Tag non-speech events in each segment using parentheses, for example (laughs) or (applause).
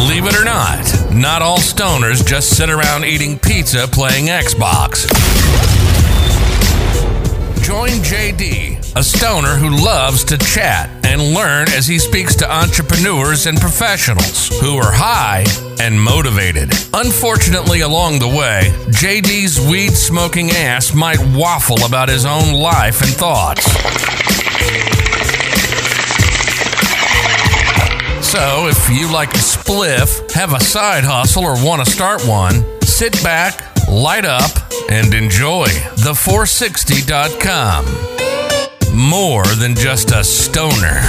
Believe it or not, not all stoners just sit around eating pizza playing Xbox. Join JD, a stoner who loves to chat and learn as he speaks to entrepreneurs and professionals who are high and motivated. Unfortunately, along the way, JD's weed smoking ass might waffle about his own life and thoughts. So, if you like a spliff, have a side hustle, or want to start one, sit back, light up, and enjoy the460.com. More than just a stoner.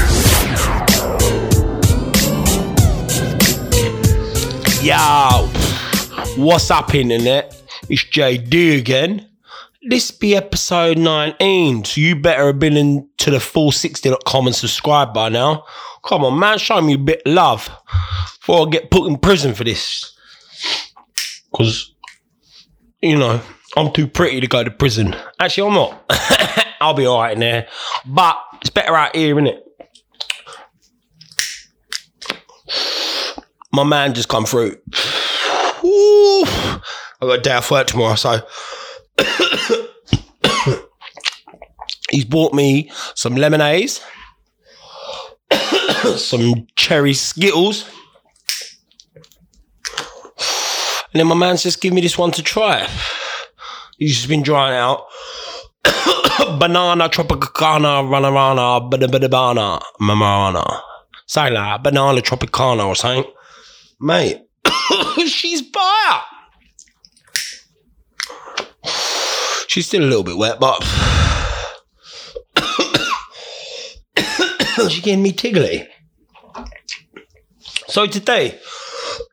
Yo, what's up, internet? Eh? It's JD again. This be episode 19, so you better have been into the 460.com and subscribed by now. Come on, man, show me a bit of love before I get put in prison for this. Because, you know, I'm too pretty to go to prison. Actually, I'm not. (laughs) I'll be alright in there. But it's better out here, isn't it? My man just come through. Ooh, I got a day off work tomorrow, so (coughs) he's bought me some lemonades, (coughs) some cherry skittles, and then my man's just give me this one to try. He's just been drying out. (coughs) banana tropicana ranarana banana mamana. Say like banana tropicana or something. Mate, she's fire. She's still a little bit wet, but (coughs) she's getting me tiggly. So today,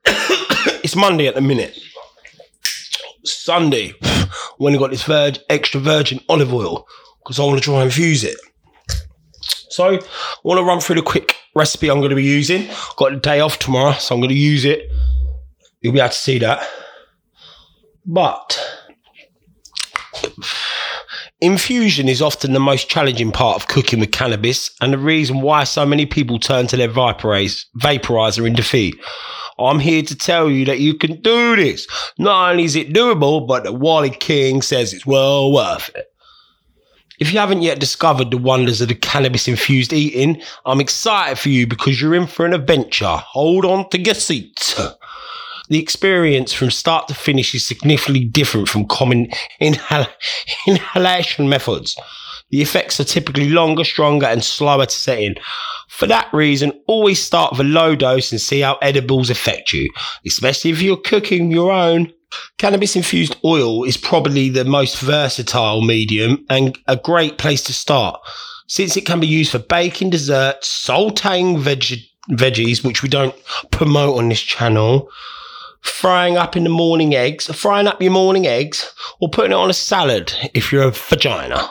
(coughs) it's Monday at the minute. Sunday, (coughs) when I got this virgin, extra virgin olive oil because I want to try and infuse it. So I want to run through the quick recipe I'm going to be using. Got the day off tomorrow, so I'm going to use it. You'll be able to see that. But infusion is often the most challenging part of cooking with cannabis, and the reason why so many people turn to their vaporize, vaporizer in defeat. I'm here to tell you that you can do this. Not only is it doable, but the Wally King says it's well worth it. If you haven't yet discovered the wonders of the cannabis infused eating, I'm excited for you because you're in for an adventure. Hold on to your seats. The experience from start to finish is significantly different from common (laughs) inhal- inhalation methods. The effects are typically longer, stronger, and slower to set in. For that reason, always start with a low dose and see how edibles affect you, especially if you're cooking your own. Cannabis infused oil is probably the most versatile medium and a great place to start since it can be used for baking desserts, sauteing veg- veggies, which we don't promote on this channel, frying up in the morning eggs, frying up your morning eggs, or putting it on a salad if you're a vagina.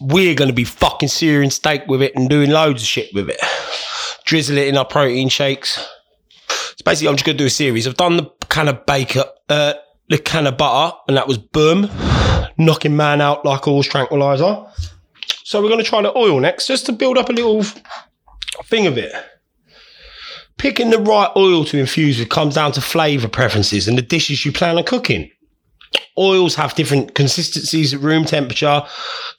We're going to be fucking searing steak with it and doing loads of shit with it. Drizzle it in our protein shakes. So basically, I'm just going to do a series. I've done the can of baker, uh, the can of butter, and that was boom, knocking man out like a horse tranquilizer. So we're going to try the oil next, just to build up a little thing of it. Picking the right oil to infuse with comes down to flavour preferences and the dishes you plan on cooking. Oils have different consistencies at room temperature,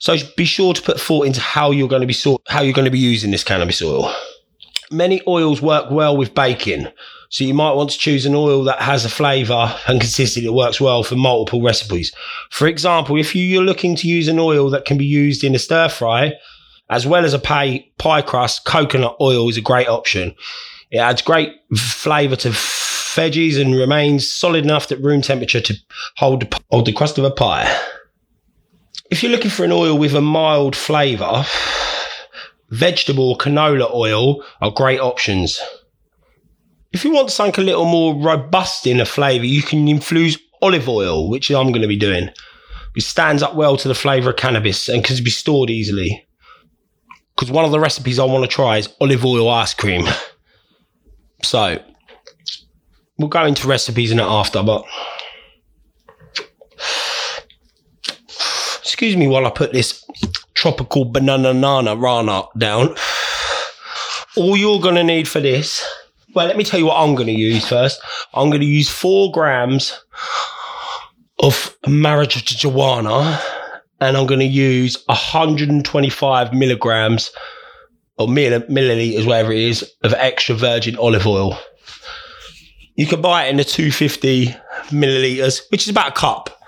so be sure to put thought into how you're going to be sort, how you're going to be using this cannabis oil. Many oils work well with baking, so you might want to choose an oil that has a flavour and consistency that works well for multiple recipes. For example, if you're looking to use an oil that can be used in a stir fry, as well as a pie, pie crust, coconut oil is a great option. It adds great flavour to veggies and remains solid enough at room temperature to hold hold the crust of a pie. If you're looking for an oil with a mild flavour, vegetable or canola oil are great options. If you want something a little more robust in a flavour, you can infuse olive oil, which I'm going to be doing. It stands up well to the flavour of cannabis and can be stored easily. Because one of the recipes I want to try is olive oil ice cream. (laughs) So, we'll go into recipes in it after, but excuse me while I put this tropical banana nana rana down. All you're to need for this well, let me tell you what I'm to use first. I'm to use four grams of marijuana and I'm to use 125 milligrams or mill- milliliters, whatever it is, of extra virgin olive oil. You can buy it in the 250 milliliters, which is about a cup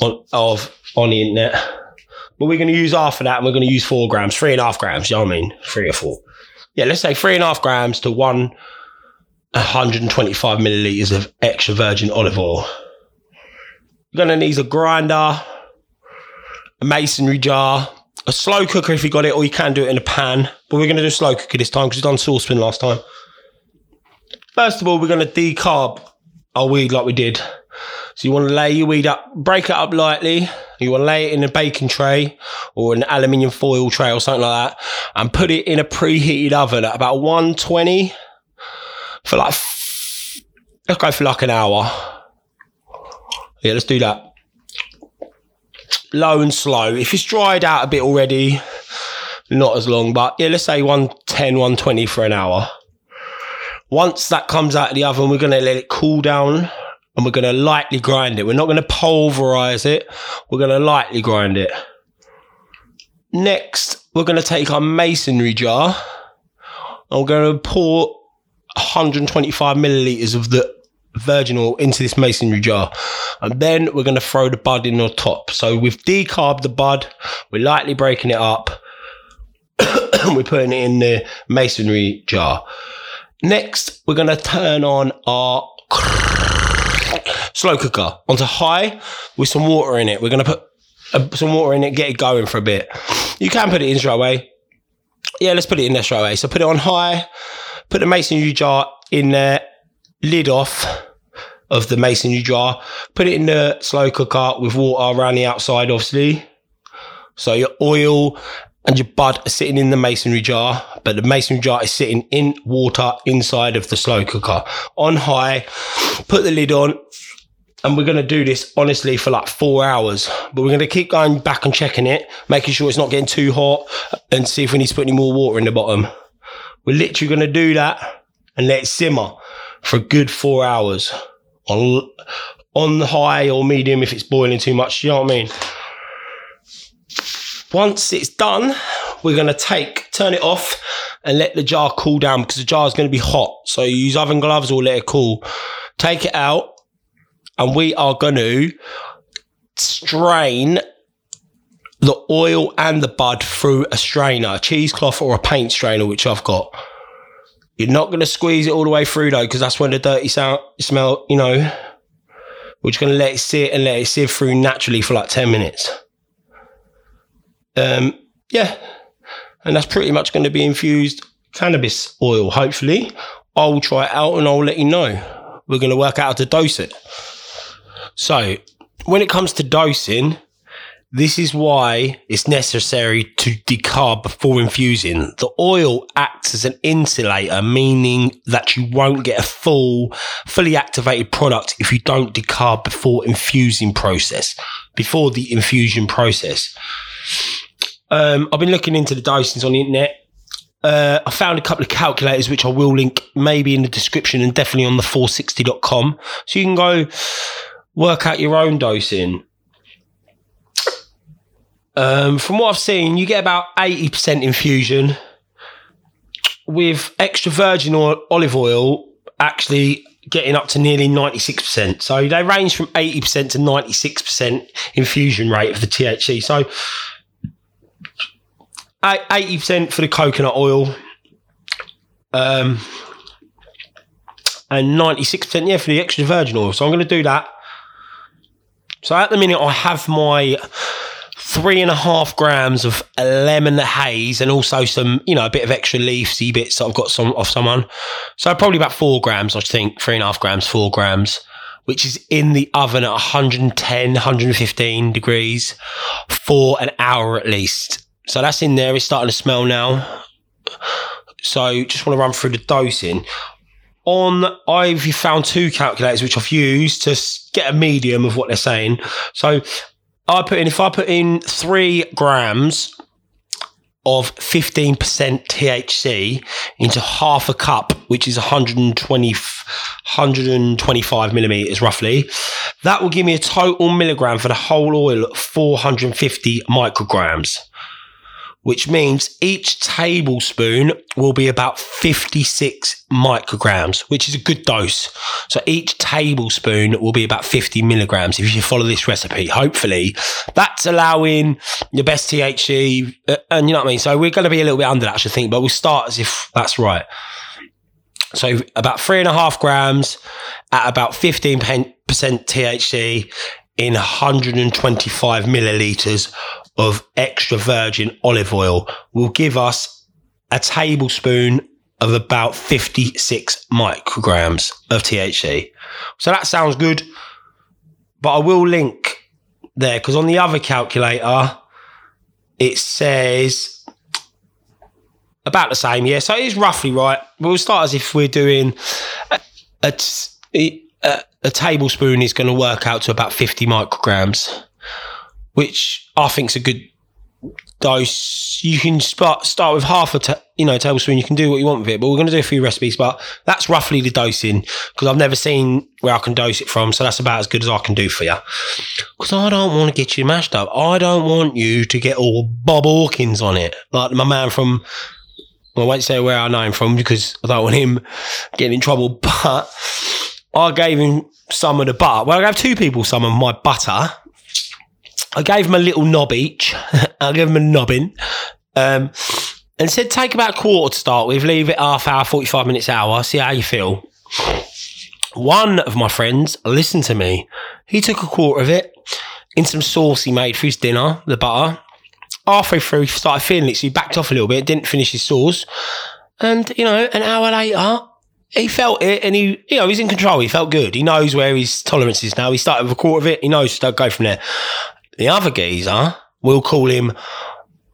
on, of on the internet. But we're going to use half of that and we're going to use four grams, three and a half grams. You know what I mean? Three or four. Yeah, let's say three and a half grams to one 125 milliliters of extra virgin olive oil. You're going to need a grinder, a masonry jar, a slow cooker if you got it, or you can do it in a pan. But we're going to do slow cooker this time because we've done saucepan last time. First of all, we're going to decarb our weed like we did. So you want to lay your weed up, break it up lightly. You want to lay it in a baking tray or an aluminium foil tray or something like that, and put it in a preheated oven at about 120 for like let's go for like an hour. Yeah, let's do that. Low and slow. If it's dried out a bit already, not as long, but yeah, let's say 110, 120 for an hour. Once that comes out of the oven, we're going to let it cool down and we're going to lightly grind it. We're not going to pulverize it. We're going to lightly grind it. Next, we're going to take our masonry jar and we're going to pour 125 milliliters of the virgin oil into this masonry jar. And then we're going to throw the bud in on top. So we've decarbed the bud, we're lightly breaking it up, and (coughs) we're putting it in the masonry jar. Next, we're going to turn on our (coughs) slow cooker onto high with some water in it. We're going to put uh, some water in it, get it going for a bit. You can put it in straight away. Yeah, let's put it in there straight away. So put it on high, put the masonry jar in there, lid off of the masonry jar, put it in the slow cooker with water around the outside, obviously. So your oil and your bud are sitting in the masonry jar, but the masonry jar is sitting in water inside of the slow cooker on high. Put the lid on, and we're going to do this honestly for like four hours. But we're going to keep going back and checking it, making sure it's not getting too hot, and see if we need to put any more water in the bottom. We're literally going to do that and let it simmer for a good four hours on on the high or medium if it's boiling too much. You know what I mean? Once it's done, we're to take, turn it off and let the jar cool down because the jar is going to be hot. So use oven gloves or let it cool. Take it out and we are going to strain the oil and the bud through a strainer, a cheesecloth or a paint strainer, which I've got. You're not going to squeeze it all the way through though, because that's when the dirty sound smell, you know. We're just going to let it sit and let it sieve through naturally for like 10 minutes. Um, yeah. And that's pretty much going to be infused cannabis oil, hopefully. I'll try it out and I'll let you know. We're going to work out how to dose it. So, when it comes to dosing, this is why it's necessary to decarb before infusing. The oil acts as an insulator, meaning that you won't get a full, fully activated product if you don't decarb before infusing process, before the infusion process. Um, I've been looking into the dosings on the internet. Uh, I found a couple of calculators, which I will link maybe in the description and definitely on the 460.com. So you can go work out your own dosing. Um, from what I've seen, you get about 80% infusion with extra virgin oil, olive oil actually getting up to nearly 96%. So they range from 80% to 96% infusion rate of the THC. So 80% for the coconut oil. Um, and 96% yeah for the extra virgin oil. So I'm going to do that. So at the minute I have my three and a half grams of lemon haze and also some, you know, a bit of extra leafy bits that I've got some off someone. So probably about four grams, I think, three and a half grams, four grams, which is in the oven at 110, 115 degrees for an hour at least. So that's in there. It's starting to smell now. So just want to run through the dosing. On I've found two calculators which I've used to get a medium of what they're saying. So I put in if I put in three grams of 15% THC into half a cup, which is 120, 125 millimeters roughly. That will give me a total milligram for the whole oil of 450 micrograms which means each tablespoon will be about 56 micrograms, which is a good dose. So each tablespoon will be about 50 milligrams if you follow this recipe. Hopefully, that's allowing the best THC, uh, and you know what I mean. So we're going to be a little bit under that, I should think, but we'll start as if that's right. So about three and a half grams at about 15% THC in 125 milliliters of extra virgin olive oil will give us a tablespoon of about 56 micrograms of THC. So that sounds good. But I will link there because on the other calculator, it says about the same. Yeah, so it is roughly right. We'll start as if we're doing a, a, a, a tablespoon is going to work out to about 50 micrograms which I think's a good dose. You can start start with half a you know tablespoon. You can do what you want with it, but we're going to do a few recipes. But that's roughly the dosing because I've never seen where I can dose it from. So that's about as good as I can do for you. Because I don't want to get you mashed up. I don't want you to get all Bob Hawkins on it, like my man from. Well, I won't say where I know him from because I don't want him getting in trouble. (laughs) But I gave him some of the butter. Well, I gave two people some of my butter I gave him a little knob each. (laughs) I gave him a nobbing. Um, and said, take about a quarter to start with, leave it half hour, 45 minutes, hour, see how you feel. One of my friends listened to me. He took a quarter of it in some sauce he made for his dinner, the butter. Halfway through, he started feeling it, so he backed off a little bit, didn't finish his sauce. And, you know, an hour later, he felt it and he, you know, he's in control. He felt good. He knows where his tolerance is now. He started with a quarter of it. He knows to go from there. The other geezer, we'll call him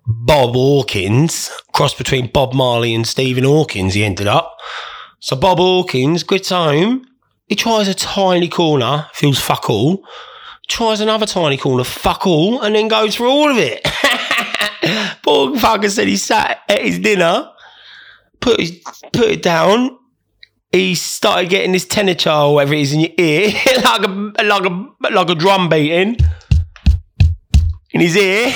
Bob Hawkins, cross between Bob Marley and Stephen Hawkins, he ended up. So Bob Hawkins gets home, he tries a tiny corner, feels fuck all, tries another tiny corner, fuck all, and then goes for all of it. (laughs) Poor fucker said he sat at his dinner, put his, put it down, he started getting this tenor or whatever it is in your ear, (laughs) like a like a like a drum beating in his ear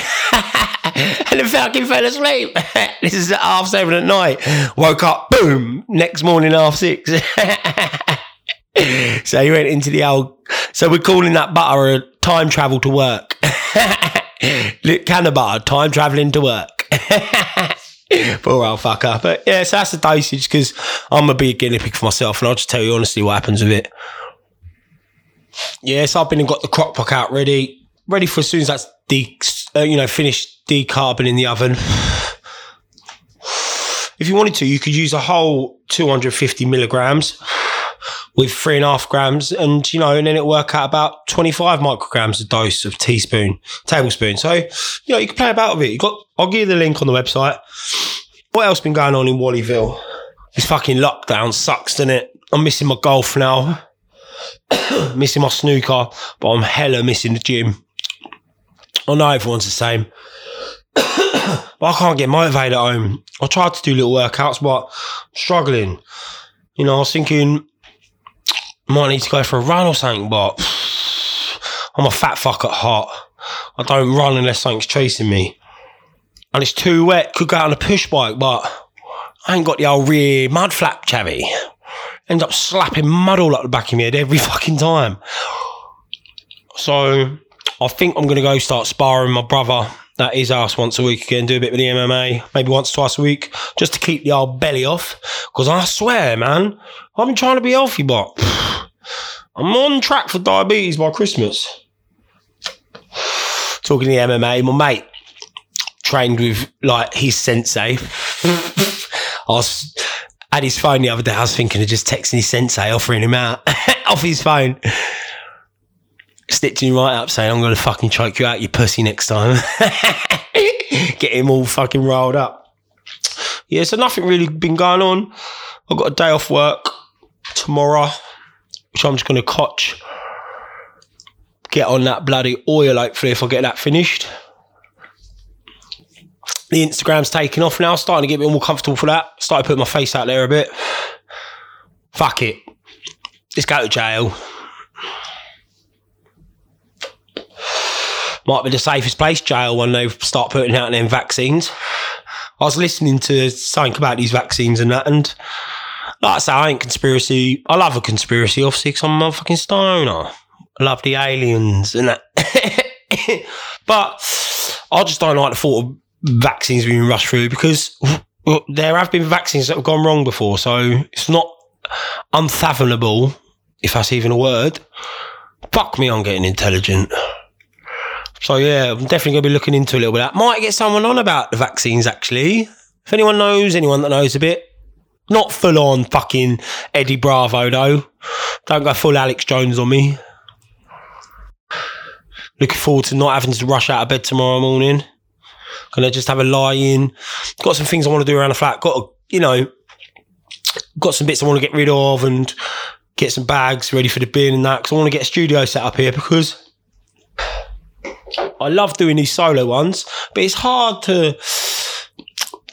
and the fucking fell asleep. (laughs) this is at half seven at night. Woke up, boom, next morning half six. (laughs) so he went into the old. So we're calling that butter a time travel to work. (laughs) Can of butter, time traveling to work. Poor old fucker. But yeah, so that's the dosage because I'm a big guinea pig for myself and I'll just tell you honestly what happens with it. Yes, I've been and got the crock pot out ready ready for as soon as that's de- uh, you know finished decarbon in the oven. If you wanted to, you could use a whole 250 milligrams with three and a half grams, and you know, and then it work out about 25 micrograms a dose of teaspoon, tablespoon. So, you know, you can play about with it. You got, I'll give you the link on the website. What else been going on in Wallyville? This fucking lockdown sucks, doesn't it? I'm missing my golf now, (coughs) missing my snooker, but I'm hella missing the gym. I know everyone's the same. (coughs) but I can't get motivated at home. I tried to do little workouts, but I'm struggling. You know, I was thinking might need to go for a run or something, but (sighs) I'm a fat fuck at heart. I don't run unless something's chasing me. And it's too wet. Could go out on a push bike, but I ain't got the old rear mud flap chavvy. End up slapping mud all up the back of my head every (laughs) fucking time. So I think I'm going to go start sparring my brother. That is us once a week again. Do a bit of the MMA, maybe once, twice a week, just to keep the old belly off. Because I swear, man, I've been trying to be healthy, but (sighs) I'm on track for diabetes by Christmas. Talking to the MMA, my mate trained with like his sensei. (laughs) I was at his phone the other day. I was thinking of just texting his sensei, offering him out (laughs) off his phone stitching right up saying, I'm going to fucking choke you out, you pussy, next time. (laughs) Get him all fucking riled up. Yeah, so nothing really been going on. I've got a day off work tomorrow, which I'm just going to cotch. Get on that bloody oil, hopefully, if I get that finished. the Instagram's taking off now. Starting to get a bit more comfortable for that. Started putting my face out there a bit. Fuck it. Let's go to jail. Might be the safest place, jail, when they start putting out them vaccines. I was listening to something about these vaccines and that, and like I say, I ain't conspiracy. I love a conspiracy, obviously, because I'm a fucking stoner. I love the aliens and that. (laughs) but I just don't like the thought of vaccines being rushed through because there have been vaccines that have gone wrong before. So it's not unfathomable, if that's even a word. Fuck me, I'm getting intelligent. So yeah, I'm definitely going to be looking into a little bit that. Might get someone on about the vaccines actually. If anyone knows, anyone that knows a bit, not full on fucking Eddie Bravo though. Don't go full Alex Jones on me. Looking forward to not having to rush out of bed tomorrow morning. Gonna just have a lie in. Got some things I want to do around the flat. Got a, you know, got some bits I want to get rid of and get some bags ready for the bin and that because I want to get a studio set up here because I love doing these solo ones, but it's hard to,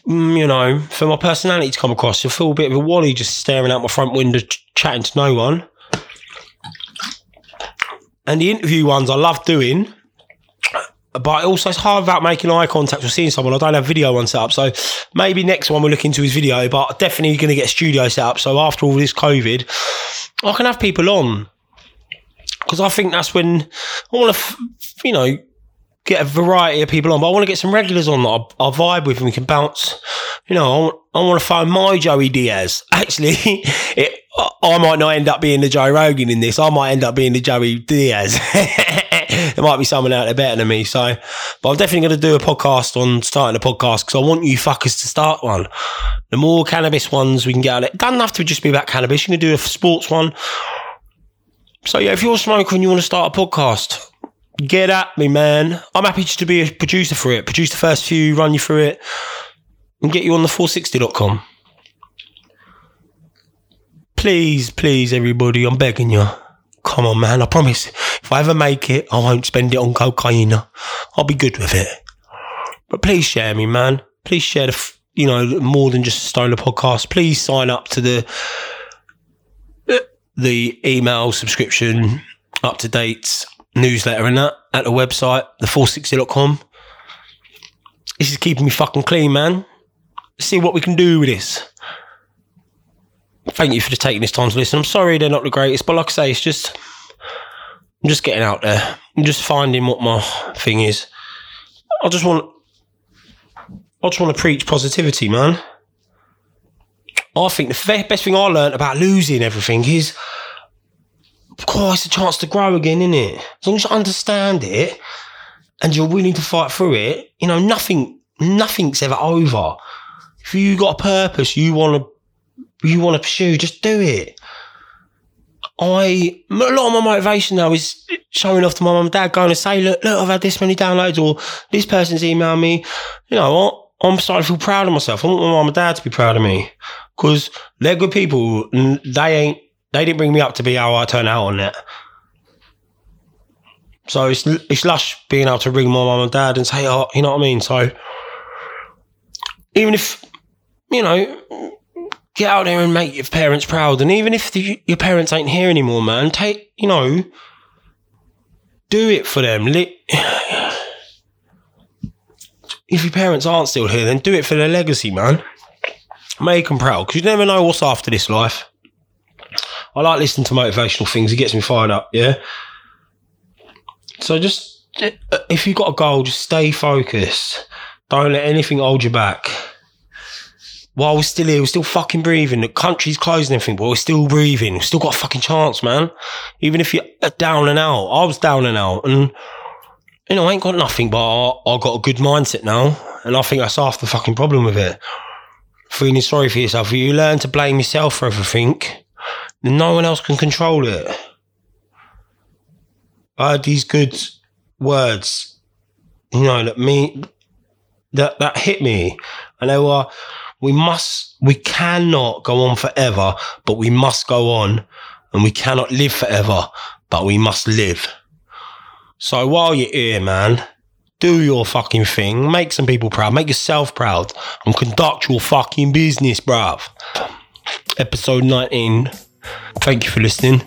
mm, you know, for my personality to come across. You feel a bit of a wally just staring out my front window, ch- chatting to no one. And the interview ones I love doing, but also it's hard about making eye contact or seeing someone. I don't have video one set up, so maybe next one we'll look into his video. But definitely going to get a studio set up. So after all this COVID, I can have people on because I think that's when I want to, you know, get a variety of people on. But I want to get some regulars on that I'll, I'll vibe with and we can bounce. You know, I want, I want to find my Joey Diaz. (laughs) Actually, it, I might not end up being the Joe Rogan in this. I might end up being the Joey Diaz. (laughs) there might be someone out there better than me. So, but I'm definitely going to do a podcast on starting a podcast because I want you fuckers to start one. The more cannabis ones we can get out of it, doesn't have to just be about cannabis. You can do a sports one. So yeah, if you're a smoker and you want to start a podcast, get at me, man. I'm happy to be a producer for it. Produce the first few, run you through it, and get you on the 460.com. Please, please, everybody, I'm begging you. Come on, man. I promise. If I ever make it, I won't spend it on cocaine. I'll be good with it. But please share me, man. Please share the, f- you know, more than just a Stoner podcast. Please sign up to the the email subscription, up to date newsletter and that at the website, the460.com. This is keeping me fucking clean, man. See what we can do with this. Thank you for taking this time to listen. I'm sorry they're not the greatest, but like I say, it's just I'm just getting out there. I'm just finding what my thing is. I just want I just want to preach positivity, man. I think the best thing I learned about losing everything is, of course, it's a chance to grow again, isn't it? As long as you understand it and you're willing to fight through it, you know, nothing, nothing's ever over. If you got a purpose, you want to, you want to pursue, just do it. I a lot of my motivation now is showing off to my mum and dad, going to say, look, look, I've had this many downloads, or this person's emailed me. You know what? I'm starting to feel proud of myself. I want my mum and dad to be proud of me because they're good people. And they ain't. They didn't bring me up to be how I turn out on it. So it's it's lush being able to ring my mum and dad and say, oh, you know what I mean. So even if you know, get out there and make your parents proud, and even if the, your parents ain't here anymore, man, take you know, do it for them. (sighs) If your parents aren't still here, then do it for their legacy, man. Make them proud because you never know what's after this life. I like listening to motivational things; it gets me fired up. Yeah. So just if you've got a goal, just stay focused. Don't let anything hold you back. While we're still here, we're still fucking breathing. The country's closed and everything, but we're still breathing. We've still got a fucking chance, man. Even if you're down and out. I was down and out, and you know, I ain't got nothing, but I, I got a good mindset now, and I think that's half the fucking problem with it. Feeling sorry for yourself. You learn to blame yourself for everything, then no one else can control it. I had these good words, you know, that me that that hit me, and they were, "We must, we cannot go on forever, but we must go on, and we cannot live forever, but we must live." So while you're here, man, do your fucking thing, make some people proud, make yourself proud, and conduct your fucking business, bruv. Episode 19. Thank you for listening.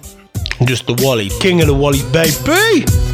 I'm just the Wally, king of the Wally, baby.